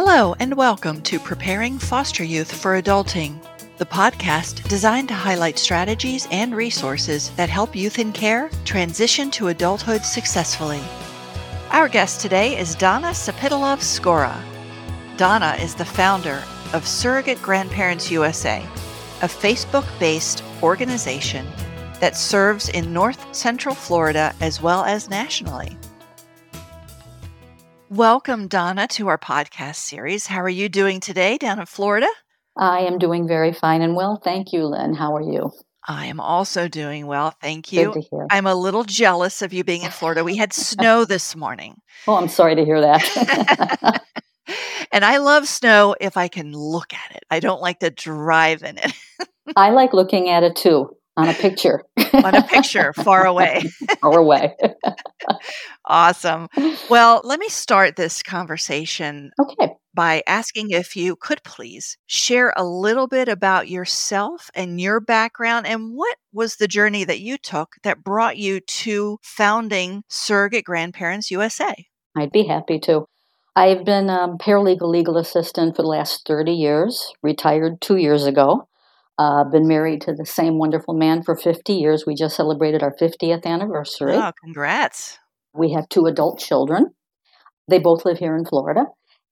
Hello, and welcome to Preparing Foster Youth for Adulting, the podcast designed to highlight strategies and resources that help youth in care transition to adulthood successfully. Our guest today is Donna Sapitilov Skora. Donna is the founder of Surrogate Grandparents USA, a Facebook based organization that serves in North Central Florida as well as nationally. Welcome, Donna, to our podcast series. How are you doing today down in Florida? I am doing very fine and well. Thank you, Lynn. How are you? I am also doing well. Thank you. Good to hear. I'm a little jealous of you being in Florida. We had snow this morning. Oh, I'm sorry to hear that. and I love snow if I can look at it. I don't like to drive in it. I like looking at it too on a picture. on a picture far away. far away. awesome. Well, let me start this conversation okay. by asking if you could please share a little bit about yourself and your background and what was the journey that you took that brought you to founding Surrogate Grandparents USA? I'd be happy to. I've been a paralegal legal assistant for the last 30 years, retired two years ago. Uh, been married to the same wonderful man for 50 years. We just celebrated our 50th anniversary. Oh, congrats. We have two adult children. They both live here in Florida.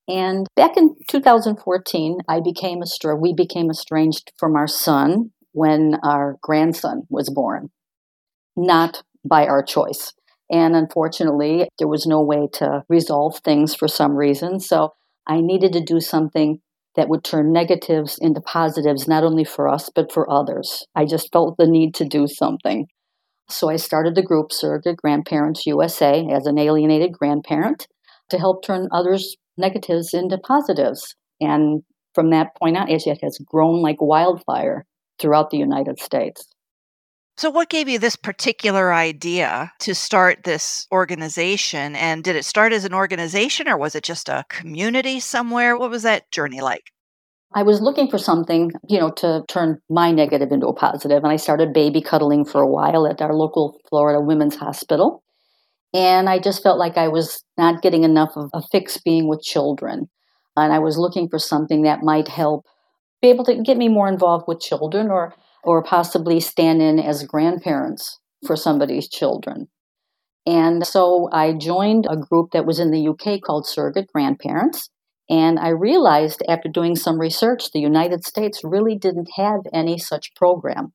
And back in 2014, I became estr- we became estranged from our son when our grandson was born, not by our choice. And unfortunately, there was no way to resolve things for some reason. So I needed to do something that would turn negatives into positives, not only for us, but for others. I just felt the need to do something. So I started the group Surrogate Grandparents USA as an alienated grandparent to help turn others' negatives into positives. And from that point on, it has grown like wildfire throughout the United States. So, what gave you this particular idea to start this organization? And did it start as an organization or was it just a community somewhere? What was that journey like? I was looking for something, you know, to turn my negative into a positive, and I started baby cuddling for a while at our local Florida Women's Hospital. And I just felt like I was not getting enough of a fix being with children. And I was looking for something that might help be able to get me more involved with children or or possibly stand in as grandparents for somebody's children. And so I joined a group that was in the UK called Surrogate Grandparents. And I realized after doing some research, the United States really didn't have any such program.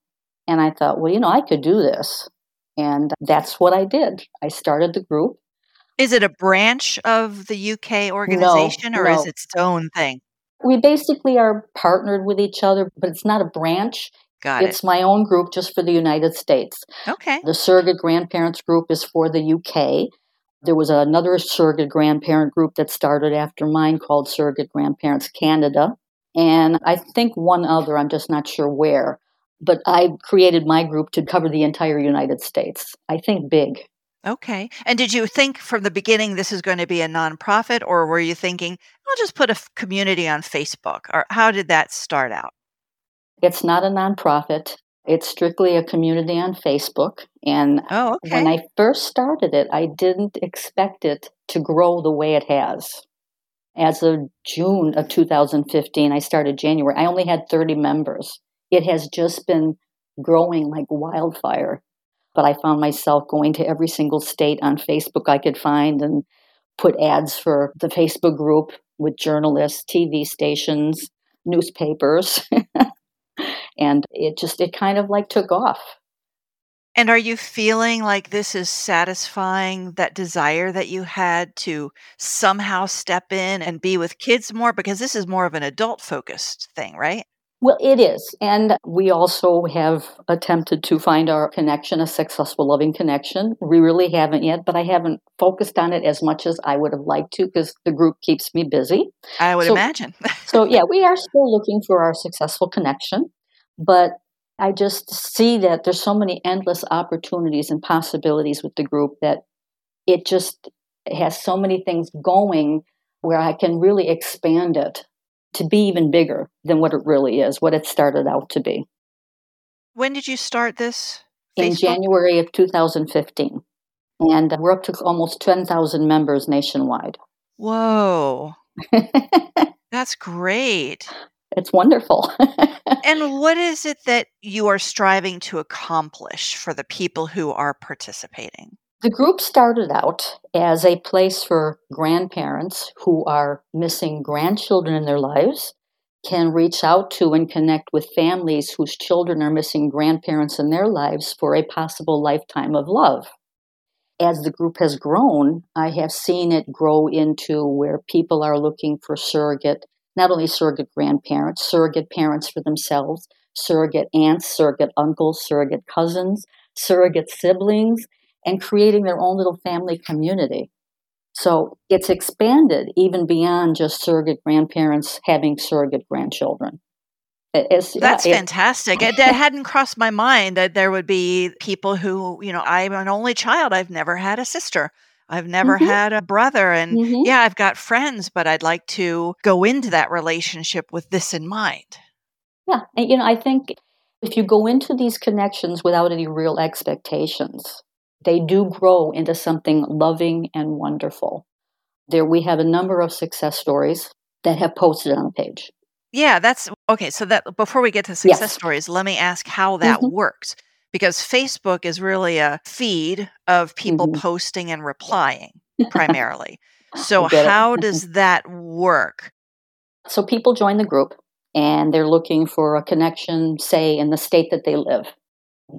And I thought, well, you know, I could do this. And that's what I did. I started the group. Is it a branch of the UK organization no, or no. is it its own thing? We basically are partnered with each other, but it's not a branch. Got it's it. my own group just for the United States. Okay. The surrogate grandparents group is for the UK. There was another surrogate grandparent group that started after mine called Surrogate Grandparents Canada. And I think one other, I'm just not sure where. But I created my group to cover the entire United States. I think big. Okay. And did you think from the beginning this is going to be a nonprofit, or were you thinking, I'll just put a community on Facebook? Or how did that start out? It's not a nonprofit. It's strictly a community on Facebook. And oh, okay. when I first started it, I didn't expect it to grow the way it has. As of June of 2015, I started January, I only had 30 members. It has just been growing like wildfire. But I found myself going to every single state on Facebook I could find and put ads for the Facebook group with journalists, TV stations, newspapers. and it just it kind of like took off. And are you feeling like this is satisfying that desire that you had to somehow step in and be with kids more? Because this is more of an adult focused thing right? Well it is and we also have attempted to find our connection a successful loving connection. We really haven't yet but i haven't focused on it as much as i would have liked to because the group keeps me busy. I would so, imagine. so yeah we are still looking for our successful connection but I just see that there's so many endless opportunities and possibilities with the group that it just has so many things going where I can really expand it to be even bigger than what it really is, what it started out to be. When did you start this? Facebook? In January of 2015. And we're up to almost 10,000 members nationwide. Whoa. That's great. It's wonderful. and what is it that you are striving to accomplish for the people who are participating? The group started out as a place for grandparents who are missing grandchildren in their lives can reach out to and connect with families whose children are missing grandparents in their lives for a possible lifetime of love. As the group has grown, I have seen it grow into where people are looking for surrogate, not only surrogate grandparents, surrogate parents for themselves, surrogate aunts, surrogate uncles, surrogate cousins, surrogate siblings, and creating their own little family community. So it's expanded even beyond just surrogate grandparents having surrogate grandchildren. It's, That's yeah, fantastic. it, that hadn't crossed my mind that there would be people who, you know, I'm an only child. I've never had a sister. I've never mm-hmm. had a brother. And mm-hmm. yeah, I've got friends, but I'd like to go into that relationship with this in mind. Yeah. And, you know, I think if you go into these connections without any real expectations, they do grow into something loving and wonderful. There we have a number of success stories that have posted on the page. Yeah, that's okay. So that before we get to success yes. stories, let me ask how that mm-hmm. works because Facebook is really a feed of people mm-hmm. posting and replying primarily. So how does that work? So people join the group and they're looking for a connection, say in the state that they live.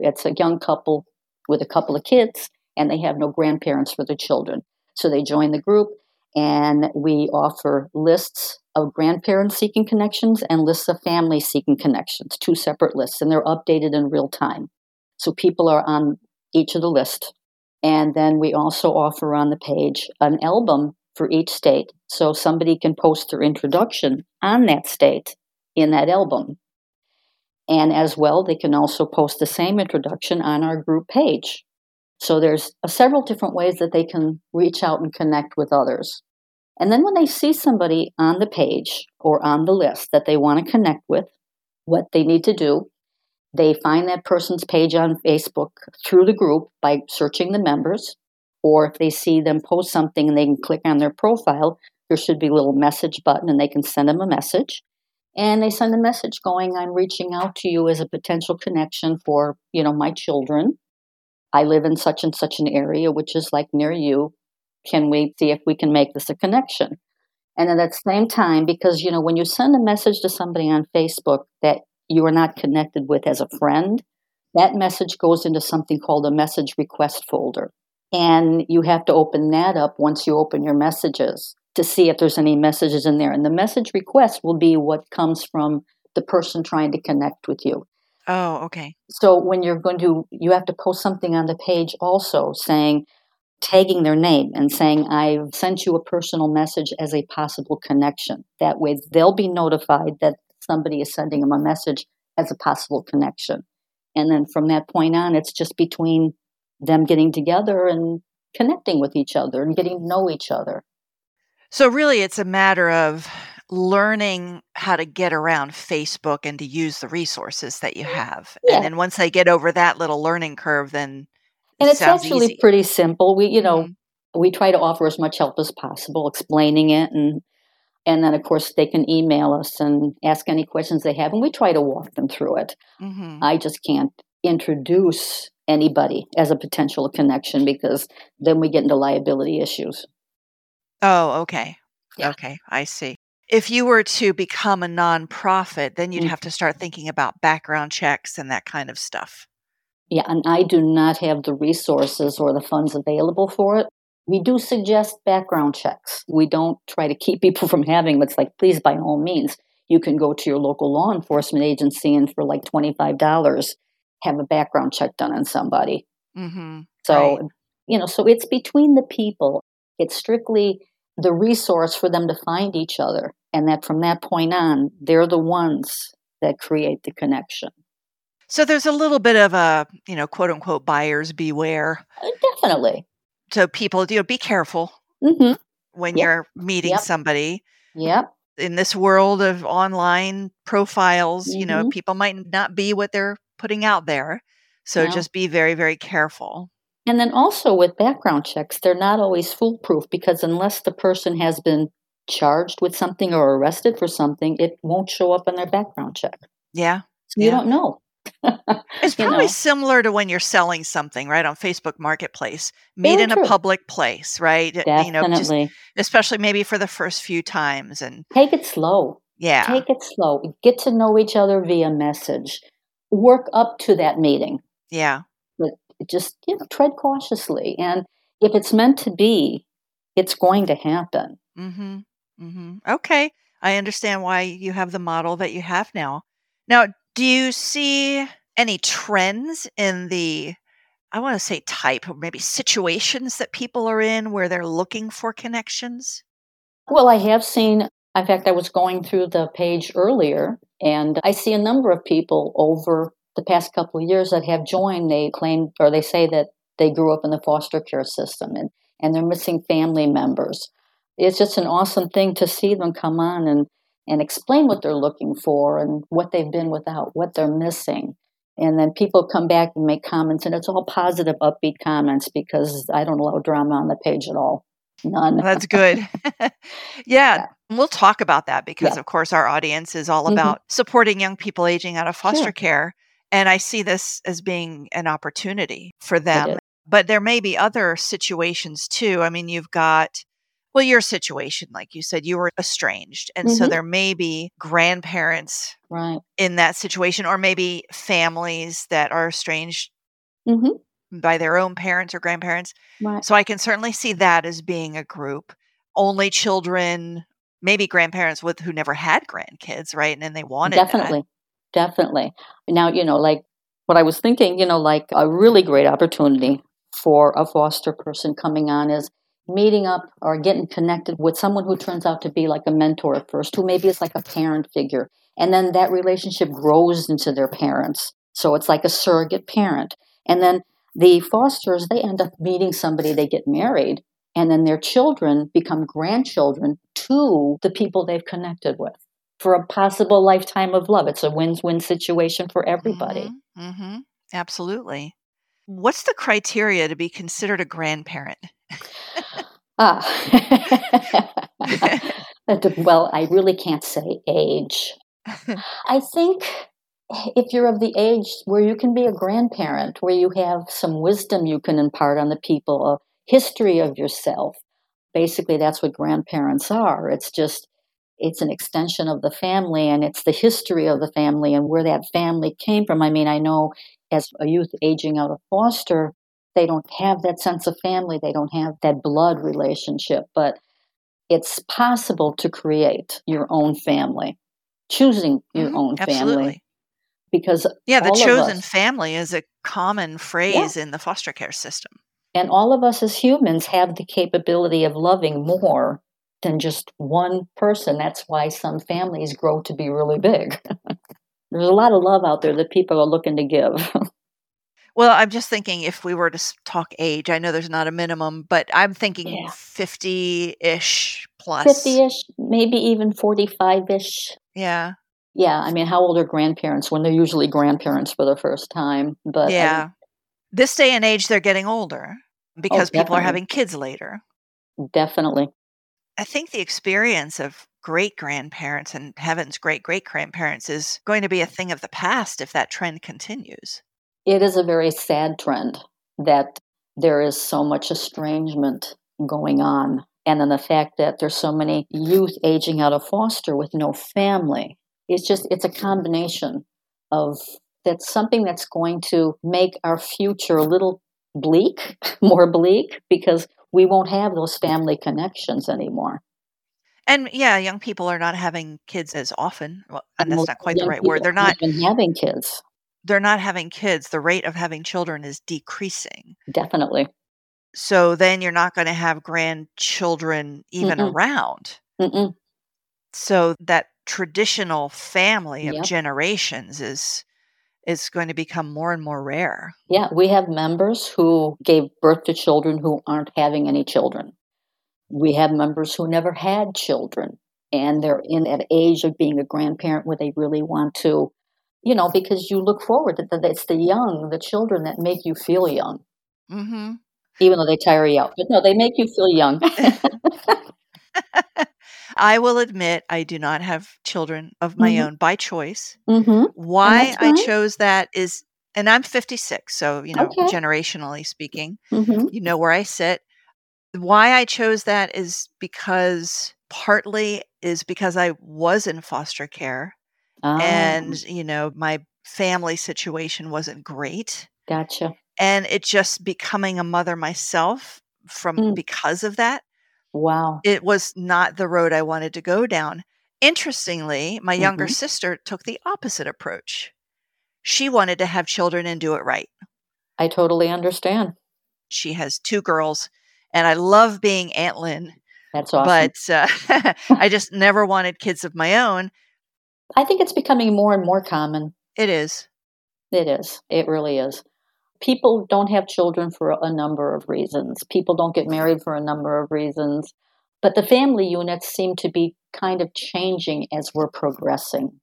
It's a young couple with a couple of kids and they have no grandparents for their children. So they join the group and we offer lists of grandparents seeking connections and lists of family seeking connections, two separate lists, and they're updated in real time. So people are on each of the list. And then we also offer on the page an album for each state. So somebody can post their introduction on that state in that album. And as well, they can also post the same introduction on our group page. So there's uh, several different ways that they can reach out and connect with others. And then when they see somebody on the page or on the list that they want to connect with, what they need to do, they find that person's page on Facebook through the group by searching the members, or if they see them post something and they can click on their profile, there should be a little message button and they can send them a message. And they send a message going i'm reaching out to you as a potential connection for you know my children. I live in such and such an area which is like near you. Can we see if we can make this a connection? And at the same time because you know when you send a message to somebody on facebook that you are not connected with as a friend that message goes into something called a message request folder and you have to open that up once you open your messages to see if there's any messages in there. And the message request will be what comes from the person trying to connect with you. Oh, okay. So when you're going to, you have to post something on the page also saying, tagging their name and saying, I've sent you a personal message as a possible connection. That way they'll be notified that somebody is sending them a message as a possible connection. And then from that point on, it's just between them getting together and connecting with each other and getting to know each other. So, really, it's a matter of learning how to get around Facebook and to use the resources that you have. Yeah. And then once they get over that little learning curve, then and it's actually easy. pretty simple. We, you know, mm-hmm. we try to offer as much help as possible, explaining it, and and then of course they can email us and ask any questions they have, and we try to walk them through it. Mm-hmm. I just can't introduce anybody as a potential connection because then we get into liability issues. Oh, okay. Yeah. Okay, I see. If you were to become a nonprofit, then you'd mm. have to start thinking about background checks and that kind of stuff. Yeah, and I do not have the resources or the funds available for it. We do suggest background checks. We don't try to keep people from having, but it's like, please, by all means, you can go to your local law enforcement agency and for like $25 have a background check done on somebody. Mm-hmm. So, right. you know, so it's between the people. It's strictly the resource for them to find each other. And that from that point on, they're the ones that create the connection. So there's a little bit of a, you know, quote unquote buyers beware. Uh, definitely. So people, you know, be careful mm-hmm. when yep. you're meeting yep. somebody. Yep. In this world of online profiles, mm-hmm. you know, mm-hmm. people might not be what they're putting out there. So just be very, very careful. And then also with background checks, they're not always foolproof because unless the person has been charged with something or arrested for something, it won't show up on their background check. Yeah. So you don't know. It's probably know? similar to when you're selling something, right, on Facebook Marketplace. Meet Very in a public place, right? You know, just Definitely. especially maybe for the first few times and Take it slow. yeah. Take it slow. Get to know each other via message. Work up to that meeting. yeah. But just you know, tread cautiously. And if it's meant to be, it's going to happen. Mm-hmm. Mm-hmm. Okay. I understand why you have the model that you have now. Now, do you see any trends in the I want to say type or maybe situations that people are in where they're looking for connections? Well, I have seen, in fact, I was going through the page earlier, and I see a number of people over the past couple of years that have joined. They claim or they say that they grew up in the foster care system and, and they're missing family members. It's just an awesome thing to see them come on and, and explain what they're looking for and what they've been without, what they're missing. And then people come back and make comments, and it's all positive, upbeat comments because I don't allow drama on the page at all. None. That's good. yeah, Yeah. we'll talk about that because, Yeah. of course, our audience is all Mhm. about supporting young people aging out of foster Sure. care. And I see this as being an opportunity for them. But there may be other situations too. I mean, you've got, well, your situation, like you said, you were estranged. And so Mhm. there may be grandparents Right. in that situation, or maybe families that are estranged hmm by their own parents or grandparents. Right. So I can certainly see that as being a group. Only children, maybe grandparents with who never had grandkids, right? And then they wanted that. Definitely. Definitely. Now, you know, like what I was thinking, you know, like a really great opportunity for a foster person coming on is meeting up or getting connected with someone who turns out to be like a mentor at first, who maybe is like a parent figure. And then that relationship grows into their parents. So it's like a surrogate parent. And then the fosters, they end up meeting somebody, they get married, and then their children become grandchildren to the people they've connected with for a possible lifetime of love. It's a win win situation for everybody. hmm hmm Absolutely. What's the criteria to be considered a grandparent? Ah. well, I really can't say age. I think if you're of the age where you can be a grandparent, where you have some wisdom you can impart on the people, a history of yourself, basically that's what grandparents are. It's just, it's an extension of the family and it's the history of the family and where that family came from. I mean, I know as a youth aging out of foster, they don't have that sense of family, they don't have that blood relationship, but it's possible to create your own family, choosing your Mhm, own family Absolutely. because Yeah, the chosen us- family is a common phrase in the foster care system. And all of us as humans have the capability of loving more than just one person. That's why some families grow to be really big. There's a lot of love out there that people are looking to give. Well, I'm just thinking if we were to talk age, I know there's not a minimum, but I'm thinking Yeah. 50 ish plus. 50 ish, maybe even 45 ish. Yeah. Yeah, I mean, how old are grandparents when they're usually grandparents for the first time? But mean. This day and age, they're getting older because oh, people are having kids later. definitely. I think the experience of great grandparents and heaven's great great grandparents is going to be a thing of the past if that trend continues. It is a very sad trend that there is so much estrangement going on. And then the fact that there's so many youth aging out of foster with no family. It's just, it's a combination of that's something that's going to make our future a little bleak, more bleak, because we won't have those family connections anymore. And yeah, young people are not having kids as often. Well, and that's not quite the right word. They're not having kids. they're not having kids. The rate of having children is decreasing. Definitely. So then you're not going to have grandchildren even Mm-mm. around. Mm-mm. So that traditional family of Yep. generations is is going to become more and more rare. Yeah, we have members who gave birth to children who aren't having any children. We have members who never had children and they're in that age of being a grandparent where they really want to, you know, because you look forward to that it's the young, the children that make you feel young, hmm even though they tire you out. But no, they make you feel young. I will admit I do not have children of my Mhm. own by choice. Mm-hmm. Why I chose that is, and I'm 56, so, you know, Okay. generationally speaking, Mm-hmm. you know where I sit. Why I chose that is because partly is because I was in foster care Ah, and, you know, my family situation wasn't great. gotcha. And it just becoming a mother myself from Mm. because of that, Wow. it was not the road I wanted to go down. Interestingly, my younger Mhm. sister took the opposite approach. She wanted to have children and do it right. I totally understand. She has two girls, and I love being Aunt Lynn, That's awesome. but uh, I just never wanted kids of my own. I think it's becoming more and more common. It is. It is. It really is. People don't have children for a number of reasons. People don't get married for a number of reasons. But the family units seem to be kind of changing as we're progressing.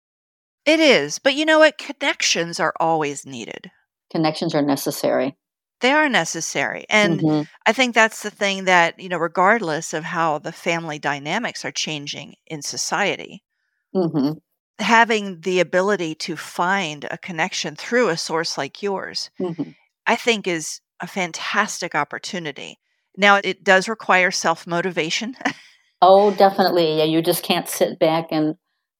It is. But you know what? Connections are always needed. Connections are necessary. They are necessary. And Mhm. I think that's the thing that, you know, regardless of how the family dynamics are changing in society, Mhm. having the ability to find a connection through a source like yours, Mhm. I think is a fantastic opportunity. Now, it does require self motivation. Oh, definitely. Yeah, you just can't sit back and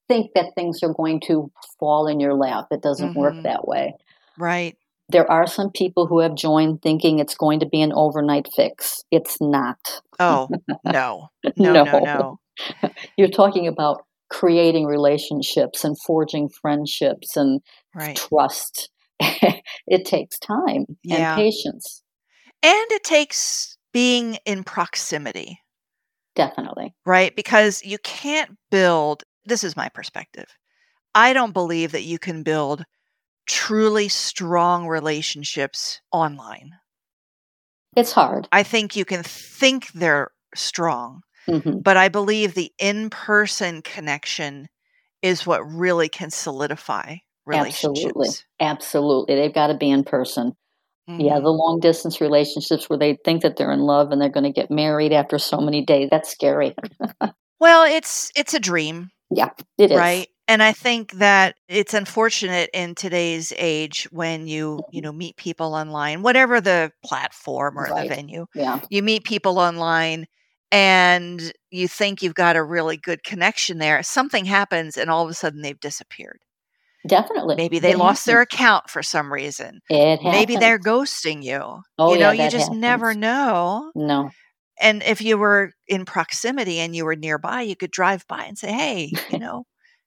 think that things are going to fall in your lap. It doesn't work Mhm. that way. right. There are some people who have joined thinking it's going to be an overnight fix. It's not. Oh, no. No, no, no. You're talking about creating relationships and forging friendships and Right. trust. it takes time Yeah. and patience. And it takes being in proximity, Definitely. right? Because you can't build, this is my perspective. I don't believe that you can build truly strong relationships online. It's hard. I think you can think they're strong, hmm but I believe the in person connection is what really can solidify. Relationships. Absolutely. They've got to be in person. Yeah, Mhm. the long distance relationships where they think that they're in love and they're going to get married after so many days. That's scary. Well, it's it's a dream, Yeah, It is. right? And I think that it's unfortunate in today's age when you, you know, meet people online, whatever the platform or Right. the venue, Yeah. you meet people online and you think you've got a really good connection there. Something happens and all of a sudden they've disappeared. Definitely. Maybe they It lost their account for some reason. It Maybe they're ghosting you. Oh, you know, yeah, you just never know. No. And if you were in proximity and you were nearby, you could drive by and say, "Hey, you know,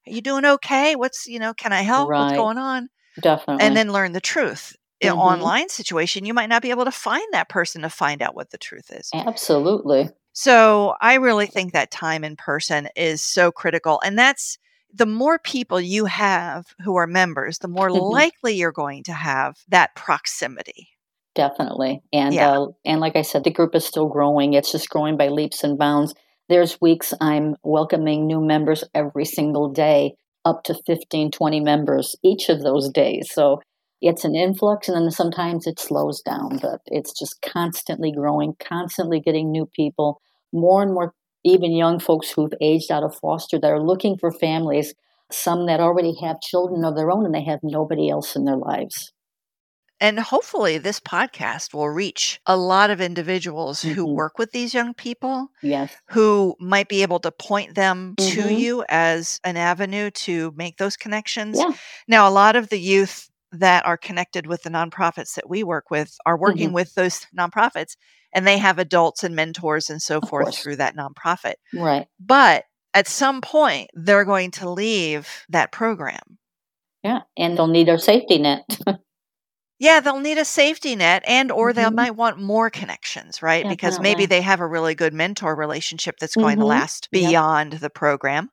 are you doing okay? What's, you know, can I help? What's going on?" Definitely. And then learn the truth. In Mhm. online situation, you might not be able to find that person to find out what the truth is. Absolutely. So, I really think that time in person is so critical and that's the more people you have who are members, the more Mhm. likely you're going to have that proximity. Definitely. And Yeah. uh, and like I said, the group is still growing. It's just growing by leaps and bounds. There's weeks I'm welcoming new members every single day, up to 15, 20 members each of those days. So it's an influx and then sometimes it slows down, but it's just constantly growing, constantly getting new people, more and more even young folks who've aged out of foster that are looking for families, some that already have children of their own and they have nobody else in their lives. And hopefully, this podcast will reach a lot of individuals who Mhm. work with these young people Yes. who might be able to point them to Mhm. you as an avenue to make those connections. Yeah. Now, a lot of the youth that are connected with the nonprofits that we work with are working Mhm. with those nonprofits and they have adults and mentors and so Of forth course. through that nonprofit. Right. But at some point, they're going to leave that program. Yeah, and they'll need our safety net. Yeah, they'll need a safety net and or they Mhm. might want more connections, right? Because maybe they have a really good mentor relationship that's going to Mhm. last Yep. beyond the program.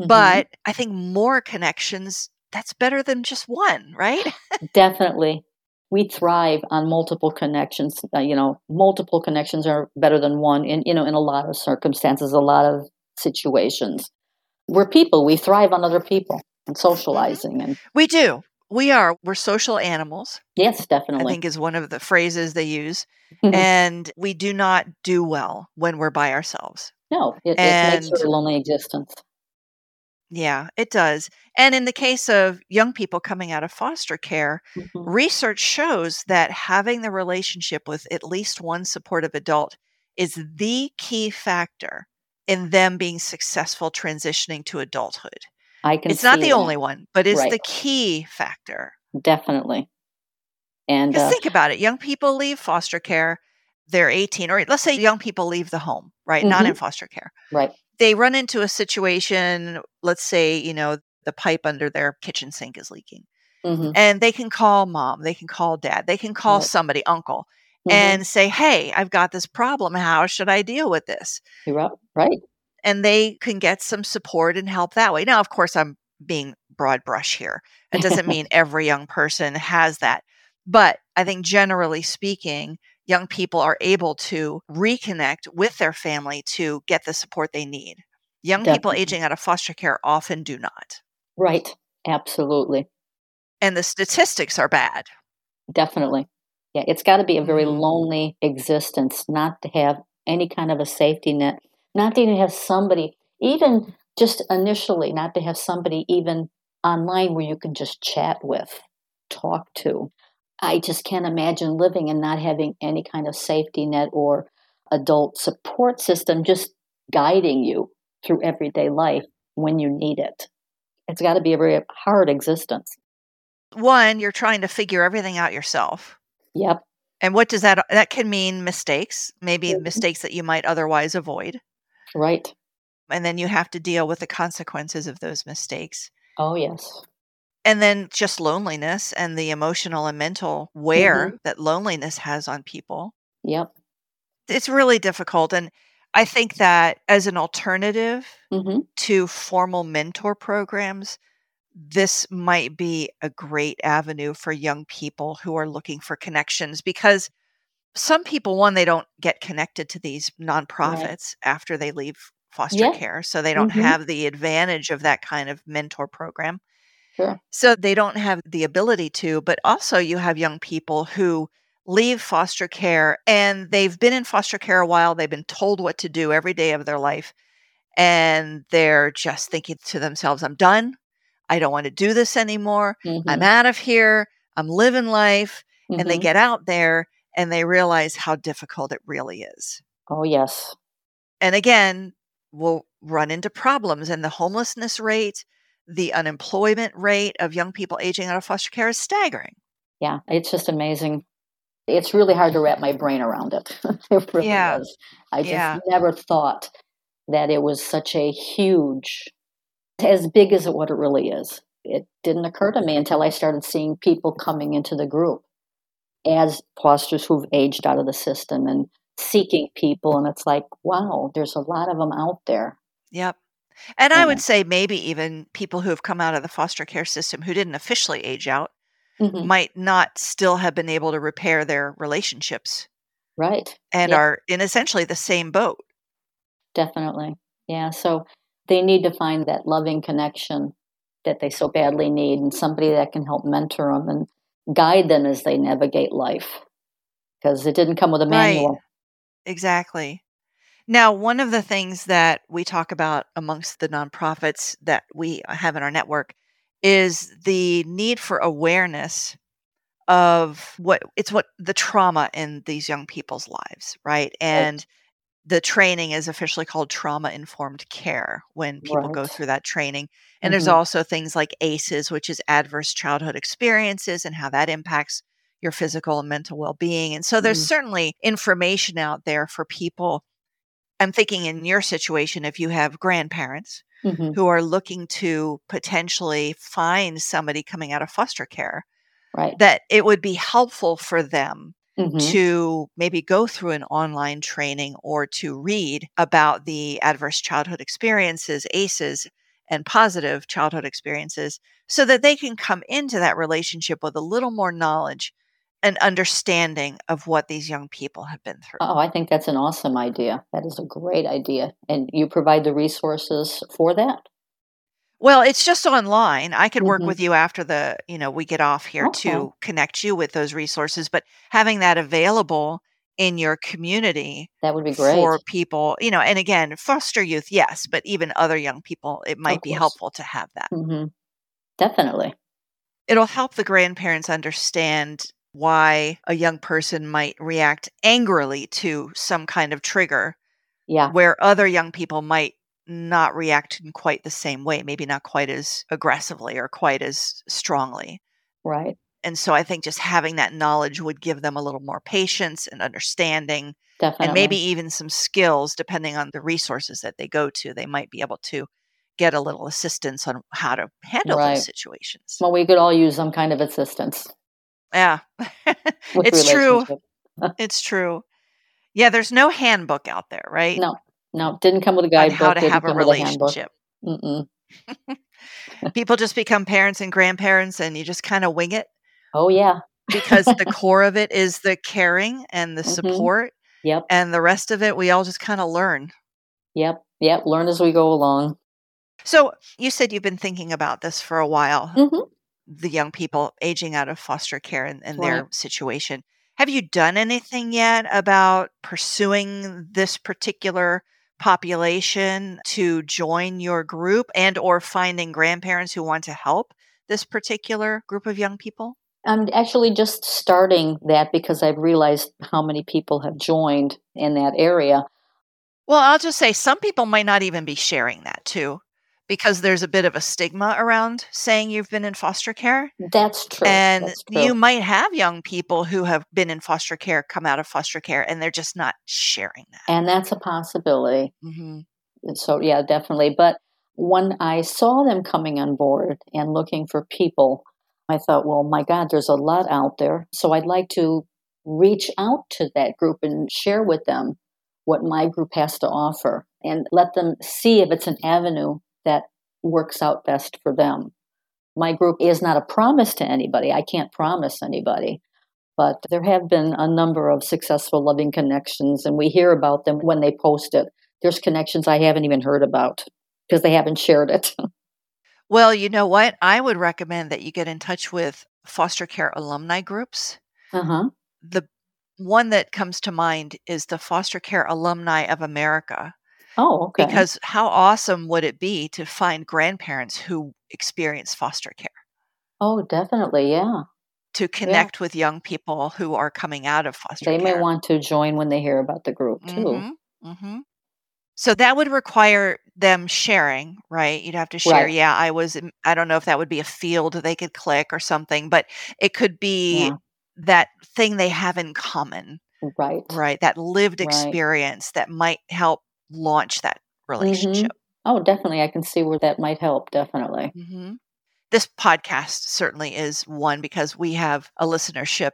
Mhm. But I think more connections that's better than just one, right? Definitely, we thrive on multiple connections. Uh, you know, multiple connections are better than one. In you know, in a lot of circumstances, a lot of situations. We're people. We thrive on other people and socializing. And We do. We are. We're social animals, yes, definitely. I think is one of the phrases they use. and we do not do well when we're by ourselves. No, it, it makes for a lonely existence. Yeah, it does. And in the case of young people coming out of foster care, hmm research shows that having the relationship with at least one supportive adult is the key factor in them being successful transitioning to adulthood. I can It's not the that. only one, but it's Right. the key factor. Definitely. And uh, think about it young people leave foster care, they're 18, or let's say young people leave the home, right? Not in mhm, foster care. right. They run into a situation, let's say, you know, the pipe under their kitchen sink is leaking. hmm And they can call mom, they can call dad, they can call Right. somebody, uncle, hmm and say, Hey, I've got this problem. How should I deal with this? Right. Right. And they can get some support and help that way. Now, of course, I'm being broad brush here. It doesn't mean every young person has that. But I think generally speaking, young people are able to reconnect with their family to get the support they need. Young people aging out of foster care often do not. Right. Absolutely. And the statistics are bad. Definitely. Yeah, it's got to be a very Mhm. lonely existence not to have any kind of a safety net, not to even have somebody, even just initially, not to have somebody even online where you can just chat with, talk to. I just can't imagine living and not having any kind of safety net or adult support system just guiding you through everyday life when you need it. It's got to be a very hard existence. One, you're trying to figure everything out yourself. Yep. And what does that that can mean mistakes, maybe Mhm. mistakes that you might otherwise avoid. Right. And then you have to deal with the consequences of those mistakes. Oh, yes. And then just loneliness and the emotional and mental wear that loneliness has on people. Yep. It's really difficult. And I think that as an alternative hmm to formal mentor programs, this might be a great avenue for young people who are looking for connections because some people, one, they don't get connected to these Right. nonprofits after they leave foster Yeah. care. So they don't hmm have the advantage of that kind of mentor program. Sure. So they don't have the ability to, but also you have young people who leave foster care and they've been in foster care a while. They've been told what to do every day of their life. And they're just thinking to themselves, I'm done. I don't want to do this anymore. I'm hmm out of here. I'm living life. And they hmm get out there and they realize how difficult it really is. Oh, yes. And again, we'll run into problems. And the homelessness rate, the unemployment rate of young people aging out of foster care is staggering. Yeah. It's just amazing. It's really hard to wrap my brain around it. it really Yeah. is. I just Yeah. never thought that it was such a huge, as big as what it really is. It didn't occur to me until I started seeing people coming into the group as fosters who've aged out of the system and seeking people. And it's like, wow, there's a lot of them out there. Yep. And I would say maybe even people who have come out of the foster care system who didn't officially age out hmm might not still have been able to repair their relationships Right. and Yeah. are in essentially the same boat. Definitely. Yeah. So they need to find that loving connection that they so badly need and somebody that can help mentor them and guide them as they navigate life because it didn't come with a Right. manual. Exactly. Now, one of the things that we talk about amongst the nonprofits that we have in our network is the need for awareness of what it's what the trauma in these young people's lives, right? Right. And the training is officially called trauma informed care when people go through that training. And there's hmm also things like ACEs, which is adverse childhood experiences and how that impacts your physical and mental well being. And so there's mm certainly information out there for people. I'm thinking in your situation, if you have grandparents hmm who are looking to potentially find somebody coming out of foster care, Right. that it would be helpful for them hmm to maybe go through an online training or to read about the adverse childhood experiences, ACEs, and positive childhood experiences so that they can come into that relationship with a little more knowledge and understanding of what these young people have been through. Oh, I think that's an awesome idea. That is a great idea. And you provide the resources for that? Well, it's just online. I could work hmm with you after the, you know, we get off here Okay. to connect you with those resources, but having that available in your community That would be great. for people, you know, and again, foster youth, yes, but even other young people, it might be helpful to have that. hmm Definitely. It'll help the grandparents understand why a young person might react angrily to some kind of trigger Yeah. where other young people might not react in quite the same way, maybe not quite as aggressively or quite as strongly. Right. And so I think just having that knowledge would give them a little more patience and understanding Definitely. and maybe even some skills depending on the resources that they go to. They might be able to get a little assistance on how to handle Right. those situations. Well, we could all use some kind of assistance. Yeah. It's true. It's true. Yeah, there's no handbook out there, right? No, no, didn't come with a guidebook. how to have a relationship. Mm-mm. People just become parents and grandparents and you just kind of wing it Oh yeah. because the core of it is the caring and the Mhm. support Yep. and the rest of it we all just kind of learn. Yep. Yep. Learn as we go along. So, you said you've been thinking about this for a while, hmm the young people aging out of foster care and, and their situation. Have you done anything yet about pursuing this particular population to join your group and or finding grandparents who want to help this particular group of young people? I'm actually just starting that because I've realized how many people have joined in that area. Well, I'll just say some people might not even be sharing that too because there's a bit of a stigma around saying you've been in foster care. That's true. And That's true. you might have young people who have been in foster care come out of foster care and they're just not sharing that. and that's a possibility. hmm So yeah, definitely. But when I saw them coming on board and looking for people, I thought, well, my God, there's a lot out there. So I'd like to reach out to that group and share with them what my group has to offer and let them see if it's an avenue that works out best for them. My group is not a promise to anybody. I can't promise anybody. But there have been a number of successful loving connections, and we hear about them when they post it. There's connections I haven't even heard about because they haven't shared it. Well, you know what? I would recommend that you get in touch with foster care alumni groups. Uh huh. The one that comes to mind is the Foster Care Alumni of America. Oh, okay. Because how awesome would it be to find grandparents who experience foster care? oh, definitely, yeah. To connect with young people who are coming out of foster care. They care. may want to join when they hear about the group too. Mhm, mhm. So that would require them sharing, right? You'd have to share, Right. yeah, I was, I don't know if that would be a field they could click or something, but it could be Yeah. that thing they have in common, Right. right? That lived Right. experience that might help launch that relationship. Oh, definitely. I can see where that might help. Definitely. hmm This podcast certainly is one because we have a listenership,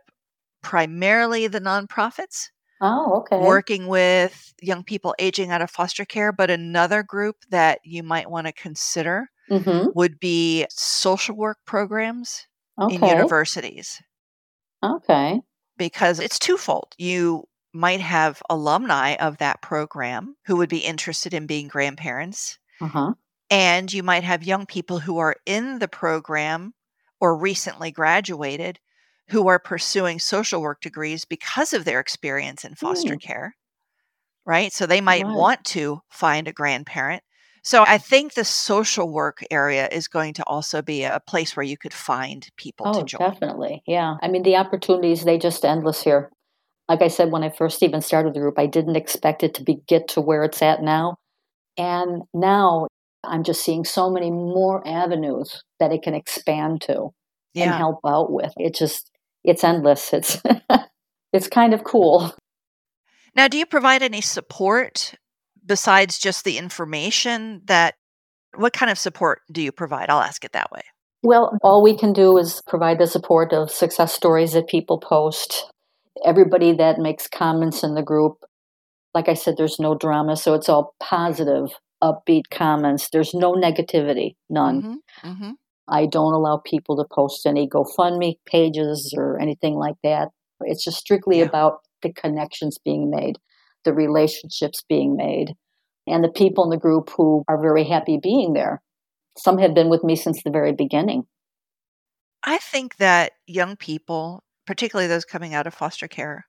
primarily the nonprofits. Oh, okay. working with young people aging out of foster care, but another group that you might want to consider Mm-hmm. would be social work programs in universities Okay. because it's twofold. You might have alumni of that program who would be interested in being grandparents, Uh huh. and you might have young people who are in the program or recently graduated who are pursuing social work degrees because of their experience in foster care. Right? So they might Right. want to find a grandparent. So I think the social work area is going to also be a place where you could find people Oh, to join. definitely. Yeah. I mean, the opportunities, they just endless here. Like I said, when I first even started the group, I didn't expect it to be get to where it's at now. And now I'm just seeing so many more avenues that it can expand to and help out with. It just, it's endless. It's, it's kind of cool. Now, do you provide any support besides just the information that what kind of support do you provide? I'll ask it that way. Well, all we can do is provide the support of success stories that people post. Everybody that makes comments in the group, like I said, there's no drama, so it's all positive, upbeat comments. There's no negativity, none. hmm hmm I don't allow people to post any GoFundMe pages or anything like that. It's just strictly Yeah. about the connections being made, the relationships being made, and the people in the group who are very happy being there. Some have been with me since the very beginning. I think that young people, particularly those coming out of foster care,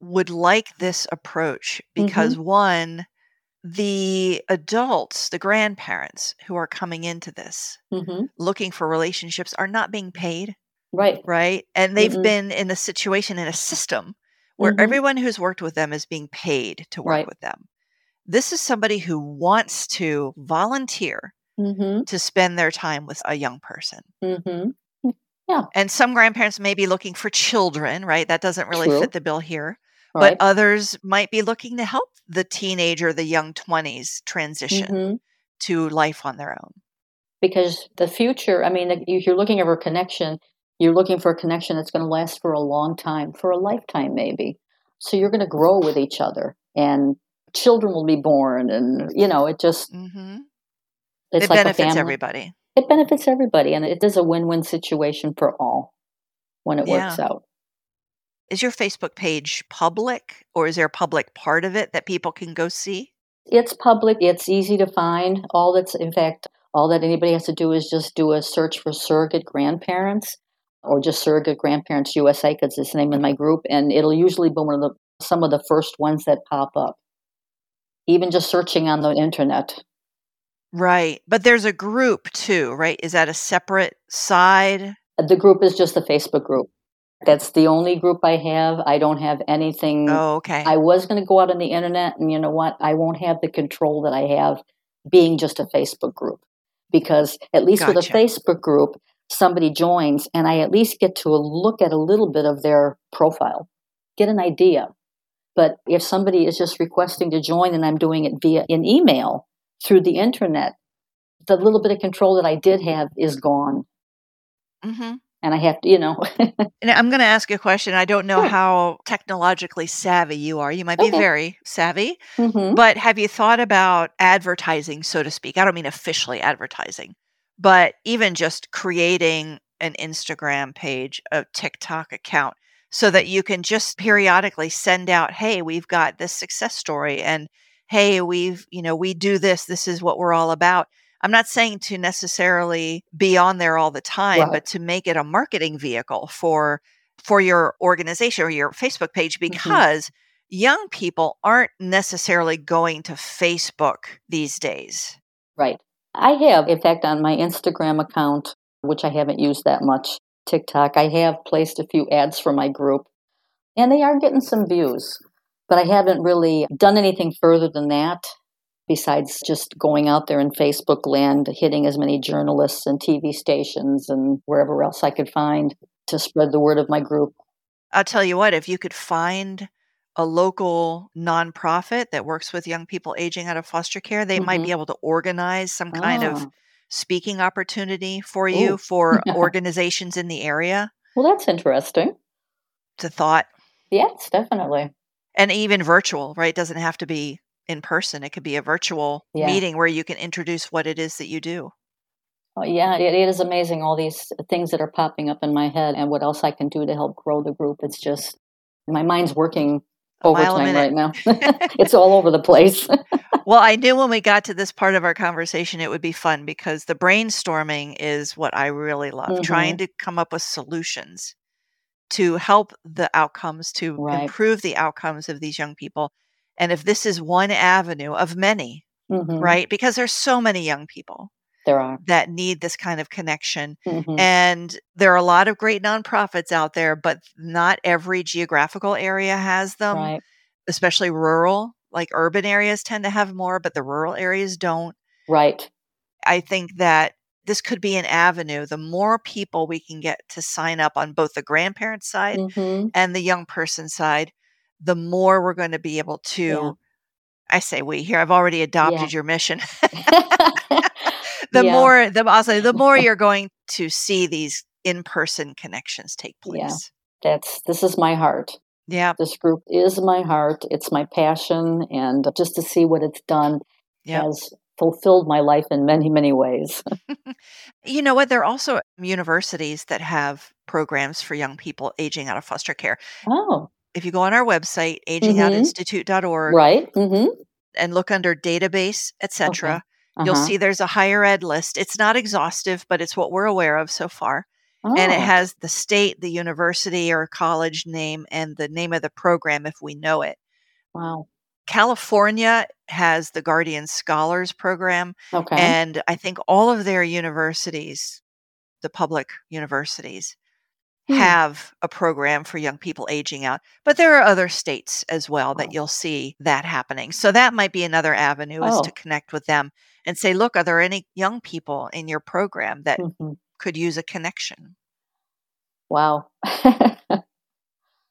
would like this approach because one, the adults, the grandparents who are coming into this hmm looking for relationships are not being paid, Right. right? And they've Mm-mm. been in a situation, in a system where Mhm. everyone who's worked with them is being paid to work Right. with them. This is somebody who wants to volunteer hmm to spend their time with a young person. Hmm And some grandparents may be looking for children, right? That doesn't really True. fit the bill here. Right. But others might be looking to help the teenager, the young 20s transition hmm to life on their own. Because the future, I mean, if you're looking for a connection, you're looking for a connection that's going to last for a long time, for a lifetime maybe. So you're going to grow with each other, and children will be born, and you know, it just hmm it's it like a benefits family. everybody. It benefits everybody, and it is a win-win situation for all when it works out. Is your Facebook page public or is there a public part of it that people can go see? It's public. It's easy to find. All that's, in fact, all that anybody has to do is just do a search for surrogate grandparents, or just surrogate grandparents USA, because it's the name of my group, and it'll usually be one of the some of the first ones that pop up. Even just searching on the internet. Right. But there's a group too, right? Is that a separate side? Uh, the group is just the Facebook group. That's the only group I have. I don't have anything. Oh, okay. I was going to go out on the internet, and you know what? I won't have the control that I have being just a Facebook group. Because at least with a Facebook group, somebody joins, and I at least get to look at a little bit of their profile, get an idea. But if somebody is just requesting to join and I'm doing it via an email through the internet, the little bit of control that I did have is gone. hmm And I have to, you know, And I'm going to ask you a question. I don't know Sure. how technologically savvy you are. You might be Okay. very savvy, Mhm. but have you thought about advertising, so to speak? I don't mean officially advertising, but even just creating an Instagram page, a TikTok account, so that you can just periodically send out, hey, we've got this success story, and hey, we've, you know, we do this. This is what we're all about. I'm not saying to necessarily be on there all the time, Right. but to make it a marketing vehicle for for your organization or your Facebook page Mm-hmm. because young people aren't necessarily going to Facebook these days. Right. I have, in fact, on my Instagram account, which I haven't used that much, TikTok, I have placed a few ads for my group, and they are getting some views. But I haven't really done anything further than that, besides just going out there in Facebook land, hitting as many journalists and TV stations and wherever else I could find to spread the word of my group. I'll tell you what, if you could find a local nonprofit that works with young people aging out of foster care, they might Mhm. be able to organize some kind of Ah, speaking opportunity for you Ooh. for organizations in the area. well, that's interesting. It's a thought. Yes, definitely. And even virtual, right? It doesn't have to be in person. It could be a virtual Yeah. meeting where you can introduce what it is that you do. Oh, yeah, it, it is amazing all these things that are popping up in my head and what else I can do to help grow the group. It's just my mind's working A mile a overtime right now. it's all over the place. Well, I knew when we got to this part of our conversation it would be fun because the brainstorming is what I really love, trying hmm to come up with solutions to help the outcomes, to Right. improve the outcomes of these young people. And if this is one avenue of many, hmm right? Because there's so many young people There are. that need this kind of connection. hmm And there are a lot of great nonprofits out there, but not every geographical area has them, Right. especially rural. Like urban areas tend to have more, but the rural areas don't. Right. I think that this could be an avenue. The more people we can get to sign up on both the grandparent side hmm and the young person side, the more we're going to be able Yeah. to. I say we here. I've already Yeah. adopted your mission. the yeah. more, the also the more you're going to see these in-person connections take Yeah. place. That's this is my heart. Yeah, This group is my heart. It's my passion, and just to see what it's done yeah. has fulfilled my life in many, many ways. You know what? There are also universities that have programs for young people aging out of foster care. Oh, If you go on our website, mm-hmm. agingoutinstitute.org, right. Mm-hmm. and look under database, Okay. etc., Uh you'll see there's a higher ed list. It's not exhaustive, but it's what we're aware of so far. oh. and it Oh, has the state, the university or college name, and the name of the program if we know it. wow. California has the Guardian Scholars Program, Okay. and I think all of their universities, the public universities, Hmm. have a program for young people aging out. But there are other states as well that Oh. you'll see that happening. So that might be another avenue is to Oh. connect with them and say, look, are there any young people in your program that Mhm. could use a connection? Wow. a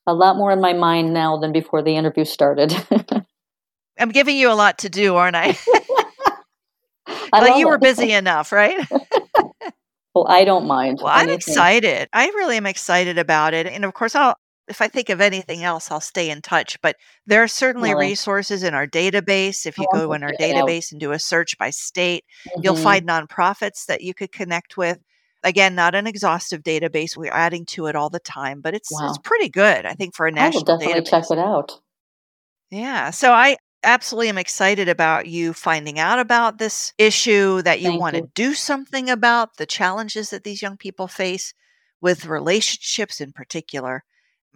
lot more in my mind now than before the interview started. I'm giving you a lot to do, aren't I? I like you were it. busy enough, right? Well, I don't mind. Well, I'm anything. excited. I really am excited about it. And of course, I'll if I think of anything else, I'll stay in touch. But there are certainly Really? resources in our database. If you Oh, go in our it out. database and do a search by state, you'll Mhm. find nonprofits that you could connect with. Again, not an exhaustive database. We're adding to it all the time, but it's it's pretty good, I think, for a I will national definitely check it out. Yeah. So I absolutely am excited about you finding out about this issue, that you Thank want to do something about the challenges that these young people face with relationships in particular.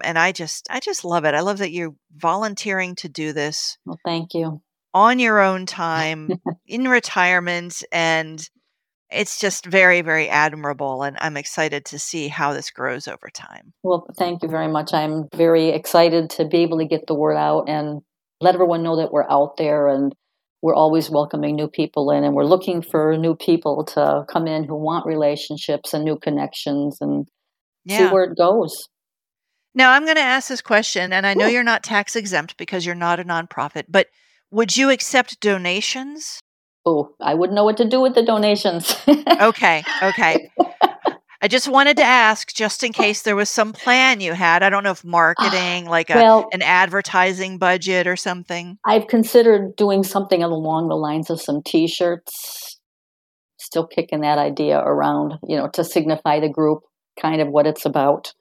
And I just I just love it. I love that you're volunteering to do this Well, thank you. on your own time in retirement and it's just very very admirable and I'm excited to see how this grows over time. Well, thank you very much. I'm very excited to be able to get the word out and let everyone know that we're out there and we're always welcoming new people in and we're looking for new people to come in who want relationships and new connections and see where it goes. Now, I'm going to ask this question, and I know Sure. you're not tax exempt because you're not a nonprofit, but would you accept donations? Oh, I wouldn't know what to do with the donations. Okay, okay. I just wanted to oh. ask, just in oh. case there was some plan you had. I don't know if ah, marketing, like a well, an advertising budget or something. I've considered doing something along the lines of some T-shirts. Still kicking that idea around, you know, to signify the group, kind of what it's about.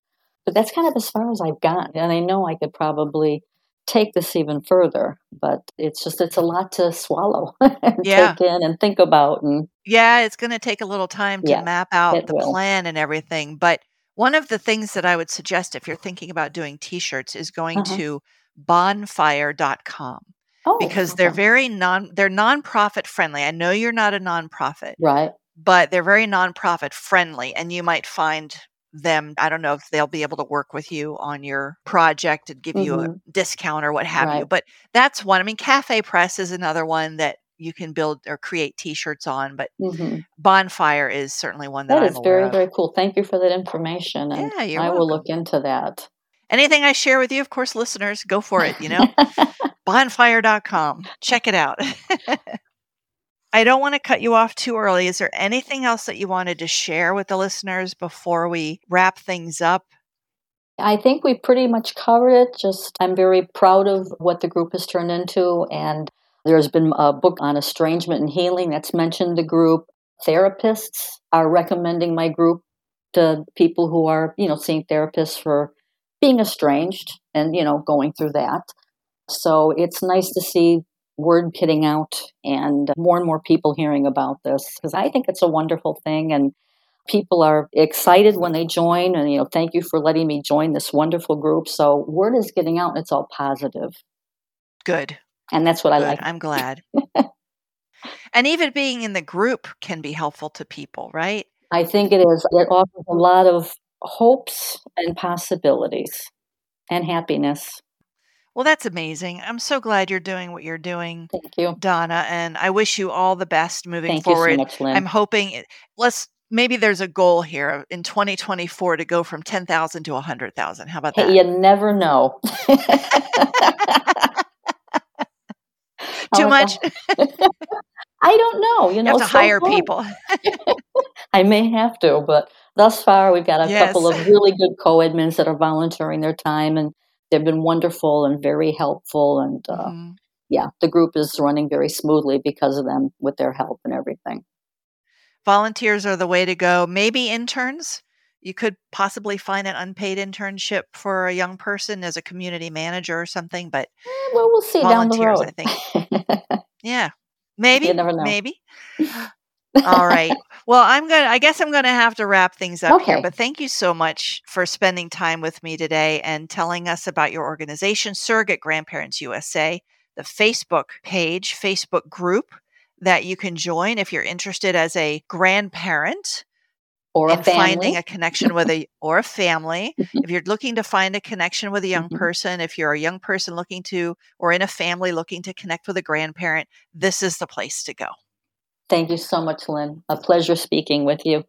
But that's kind of as far as I've gotten. and I know I could probably take this even further. But it's just it's a lot to swallow and Yeah. take in and think about, and Yeah, it's going to take a little time to Yeah, map out the will. plan and everything. But one of the things that I would suggest if you're thinking about doing t-shirts is going Uh-huh. to bonfire.com. oh, because they're very non they're nonprofit friendly. I know you're not a nonprofit, right. but they're very nonprofit friendly and you might find them I don't know if they'll be able to work with you on your project and give you a Mhm. discount or what have you. But that's one. I mean Cafe Press is another one that you can build or create t-shirts on, but hmm Bonfire is certainly one that, That is very of. very cool. Thank you for that information, and Yeah, I will look into that. Anything I share with you, of course, listeners, go for it, you know? bonfire.com. Check it out. I don't want to cut you off too early. Is there anything else that you wanted to share with the listeners before we wrap things up? I think we pretty much covered it. Just, I'm very proud of what the group has turned into. And there's been a book on estrangement and healing that's mentioned the group. Therapists are recommending my group to people who are, you know, seeing therapists for being estranged and, you know, going through that. So it's nice to see word getting out and more and more people hearing about this because I think it's a wonderful thing. And people are excited when they join and you know thank you for letting me join this wonderful group so word is getting out and it's all positive Good. and that's what i like I'm glad. and even being in the group can be helpful to people, right? i think it is it offers a lot of hopes and possibilities and happiness Well, that's amazing. I'm so glad you're doing what you're doing, thank you Donna, and I wish you all the best moving thank you forward. so much lynn I'm hoping it, let's maybe there's a goal here in 2024 to go from 10,000 to 100,000. How about hey, that? you never know Too oh much? i don't know you You know have to so hire far. people. i may have to but thus far we've got a couple of really good co-admins that are volunteering their time and they've been wonderful and very helpful and uh, Mhm. yeah, the group is running very smoothly because of them with their help and everything. Volunteers are the way to go. Maybe interns. You could possibly find an unpaid internship for a young person as a community manager or something, but Eh, Well, we'll see down the volunteers, road. I think. Yeah. Maybe. never know. Maybe. All right. Well, I'm going to, I guess I'm going to have to wrap things up Okay. here, but thank you so much for spending time with me today and telling us about your organization, Surrogate Grandparents USA, the Facebook page, Facebook group that you can join if you're interested as a grandparent Or a finding a connection with a or a family if you're looking to find a connection with a young Mhm. person if you're a young person looking to or in a family looking to connect with a grandparent this is the place to go Thank you so much, Lynn. A pleasure speaking with you.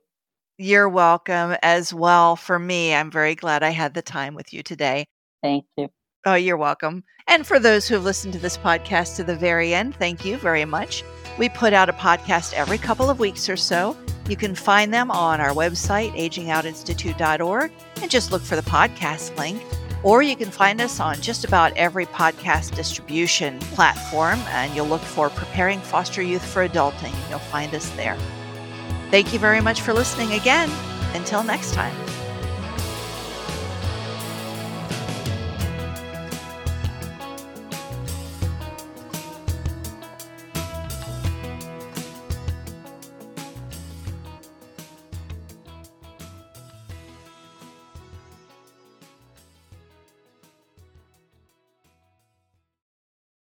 you're welcome as well for me i'm very glad i had the time with you today Thank you. oh you're welcome and for those who have listened to this podcast to the very end thank you very much we put out a podcast every couple of weeks or so you can find them on our website agingoutinstitute.org and just look for the podcast link or you can find us on just about every podcast distribution platform and you'll look for preparing foster youth for adulting. You'll find us there. Thank you very much for listening again. Until next time